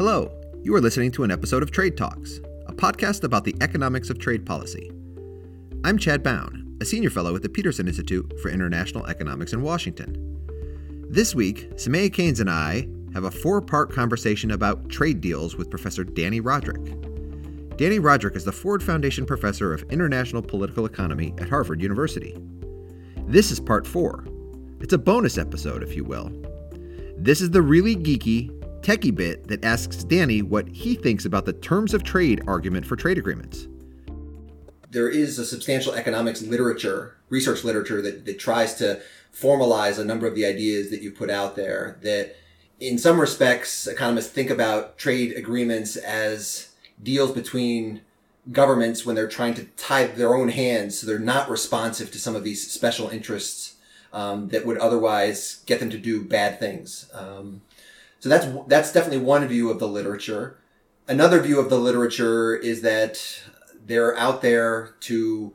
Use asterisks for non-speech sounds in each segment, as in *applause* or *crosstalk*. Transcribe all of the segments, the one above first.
Hello, you are listening to an episode of Trade Talks, a podcast about the economics of trade policy. I'm Chad Bown, a senior fellow at the Peterson Institute for International Economics in Washington. This week, Soumaya Keynes and I have a four part conversation about trade deals with Professor Dani Rodrik. Dani Rodrik is the Ford Foundation Professor of International Political Economy at Harvard University. This is part four. It's a bonus episode, if you will. This is the really geeky, techie bit that asks Dani what he thinks about the terms of trade argument for trade agreements. There is a substantial economics literature, research literature, that, that tries to formalize a number of the ideas that you put out there. That in some respects, economists think about trade agreements as deals between governments when they're trying to tie their own hands so they're not responsive to some of these special interests um, that would otherwise get them to do bad things. Um, so that's that's definitely one view of the literature. Another view of the literature is that they're out there to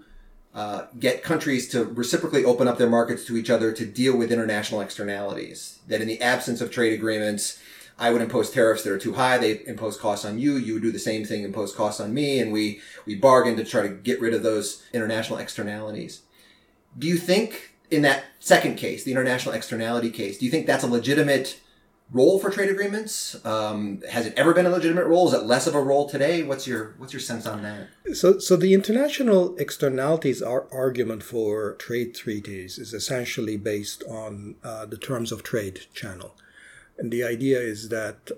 uh, get countries to reciprocally open up their markets to each other to deal with international externalities. That in the absence of trade agreements, I would impose tariffs that are too high. They impose costs on you. You would do the same thing, impose costs on me, and we we bargain to try to get rid of those international externalities. Do you think in that second case, the international externality case, do you think that's a legitimate role for trade agreements? Um, has it ever been a legitimate role? Is it less of a role today? What's your what's your sense on that? So, so the international externalities argument for trade treaties is essentially based on uh, the terms of trade channel, and the idea is that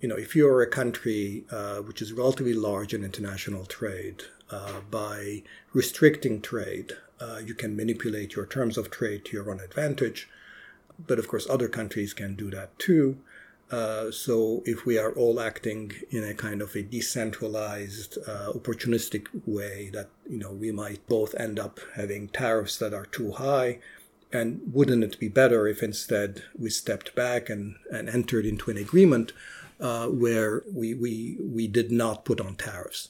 you know if you're a country uh, which is relatively large in international trade, uh, by restricting trade, uh, you can manipulate your terms of trade to your own advantage but of course, other countries can do that too. Uh, so if we are all acting in a kind of a decentralized, uh, opportunistic way, that you know we might both end up having tariffs that are too high, and wouldn't it be better if instead we stepped back and, and entered into an agreement uh, where we, we we did not put on tariffs?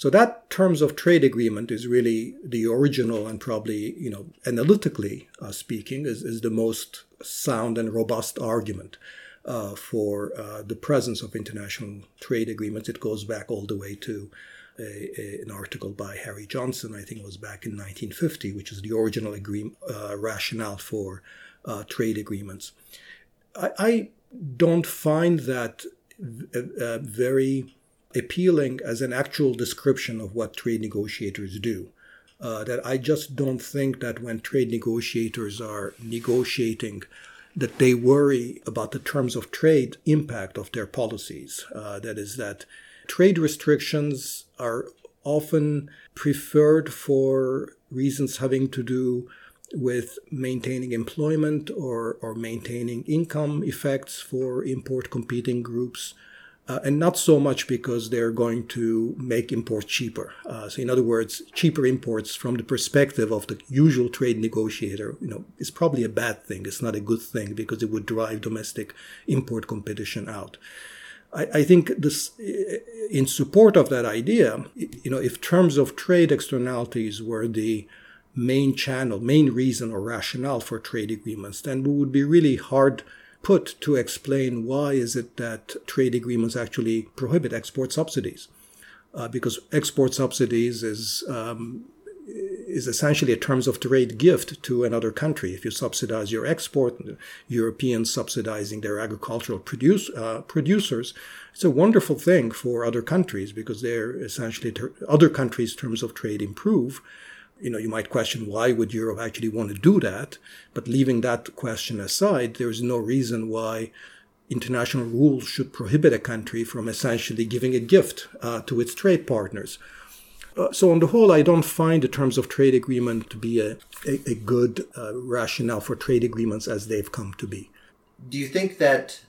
So that terms of trade agreement is really the original and probably, you know, analytically uh, speaking, is, is the most sound and robust argument uh, for uh, the presence of international trade agreements. It goes back all the way to a, a, an article by Harry Johnson, I think it was back in 1950, which is the original uh, rationale for uh, trade agreements. I, I, don't find that uh, very appealing as an actual description of what trade negotiators do. Uh, that I just don't think that when trade negotiators are negotiating, that they worry about the terms of trade impact of their policies. Uh, that is, that trade restrictions are often preferred for reasons having to do with maintaining employment or, or maintaining income effects for import competing groups uh, and not so much because they're going to make imports cheaper. Uh, so, in other words, cheaper imports from the perspective of the usual trade negotiator, you know, is probably a bad thing. It's not a good thing because it would drive domestic import competition out. I, I think this, in support of that idea, you know, if terms of trade externalities were the main channel, main reason or rationale for trade agreements, then we would be really hard put to explain why is it that trade agreements actually prohibit export subsidies. Uh, because export subsidies is um, is essentially a terms of trade gift to another country. If you subsidize your export, Europeans subsidizing their agricultural produce, uh, producers, it's a wonderful thing for other countries because they're essentially ter- other countries' terms of trade improve you know, you might question why would Europe actually want to do that? But leaving that question aside, there's no reason why international rules should prohibit a country from essentially giving a gift uh, to its trade partners. Uh, so, on the whole, I don't find the terms of trade agreement to be a, a, a good uh, rationale for trade agreements as they've come to be. Do you think that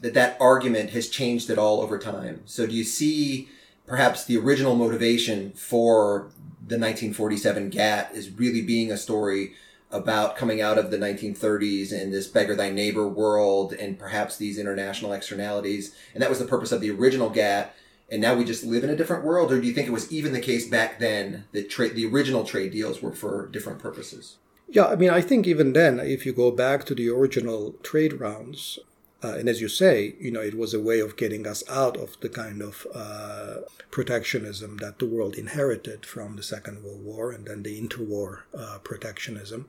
that that argument has changed at all over time? So, do you see perhaps the original motivation for the 1947 GATT is really being a story about coming out of the 1930s and this beggar thy neighbor world and perhaps these international externalities. And that was the purpose of the original GATT. And now we just live in a different world? Or do you think it was even the case back then that tra- the original trade deals were for different purposes? Yeah, I mean, I think even then, if you go back to the original trade rounds, Uh, and as you say, you know, it was a way of getting us out of the kind of uh, protectionism that the world inherited from the Second World War and then the interwar uh, protectionism.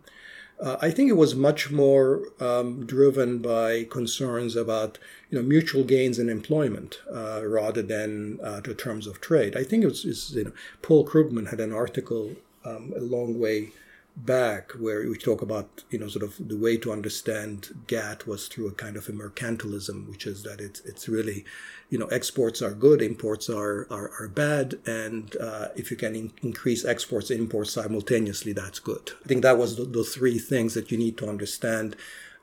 Uh, I think it was much more um, driven by concerns about you know mutual gains in employment uh, rather than uh, the terms of trade. I think it was, you know, Paul Krugman had an article um, a long way back where we talk about you know sort of the way to understand GATT was through a kind of a mercantilism, which is that it's it's really you know exports are good, imports are are, are bad, and uh, if you can in- increase exports and imports simultaneously, that's good. I think that was the, the three things that you need to understand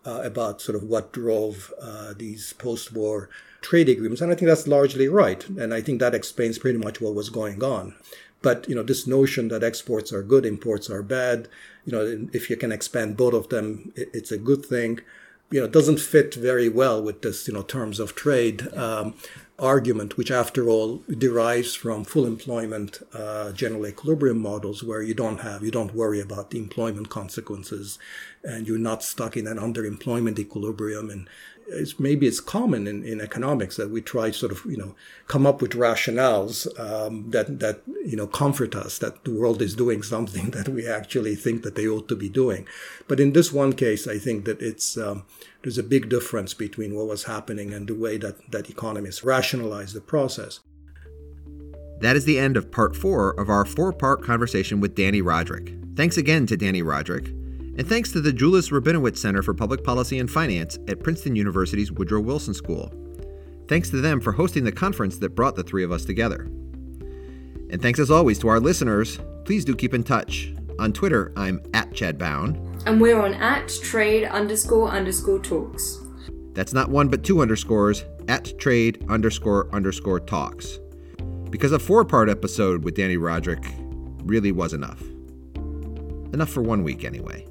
uh, about sort of what drove uh, these post-war trade agreements, and I think that's largely right, and I think that explains pretty much what was going on. But you know, this notion that exports are good, imports are bad. You know, if you can expand both of them, it's a good thing. You know, doesn't fit very well with this you know terms of trade um, argument, which after all derives from full employment uh, general equilibrium models, where you don't have you don't worry about the employment consequences, and you're not stuck in an underemployment equilibrium and it's, maybe it's common in, in economics that we try sort of you know come up with rationales um, that that you know comfort us that the world is doing something *laughs* that we actually think that they ought to be doing. But in this one case, I think that it's um, there's a big difference between what was happening and the way that that economists rationalize the process. That is the end of part four of our four part conversation with Dani Rodrik. Thanks again to Dani Rodrik. And thanks to the Julis Rabinowitz Center for Public Policy and Finance at Princeton University's Woodrow Wilson School. Thanks to them for hosting the conference that brought the three of us together. And thanks as always to our listeners. Please do keep in touch. On Twitter, I'm at Chad Bown. And we're on at trade underscore underscore talks. That's not one but two underscores at trade underscore underscore talks. Because a four part episode with Dani Rodrik really was enough. Enough for one week, anyway.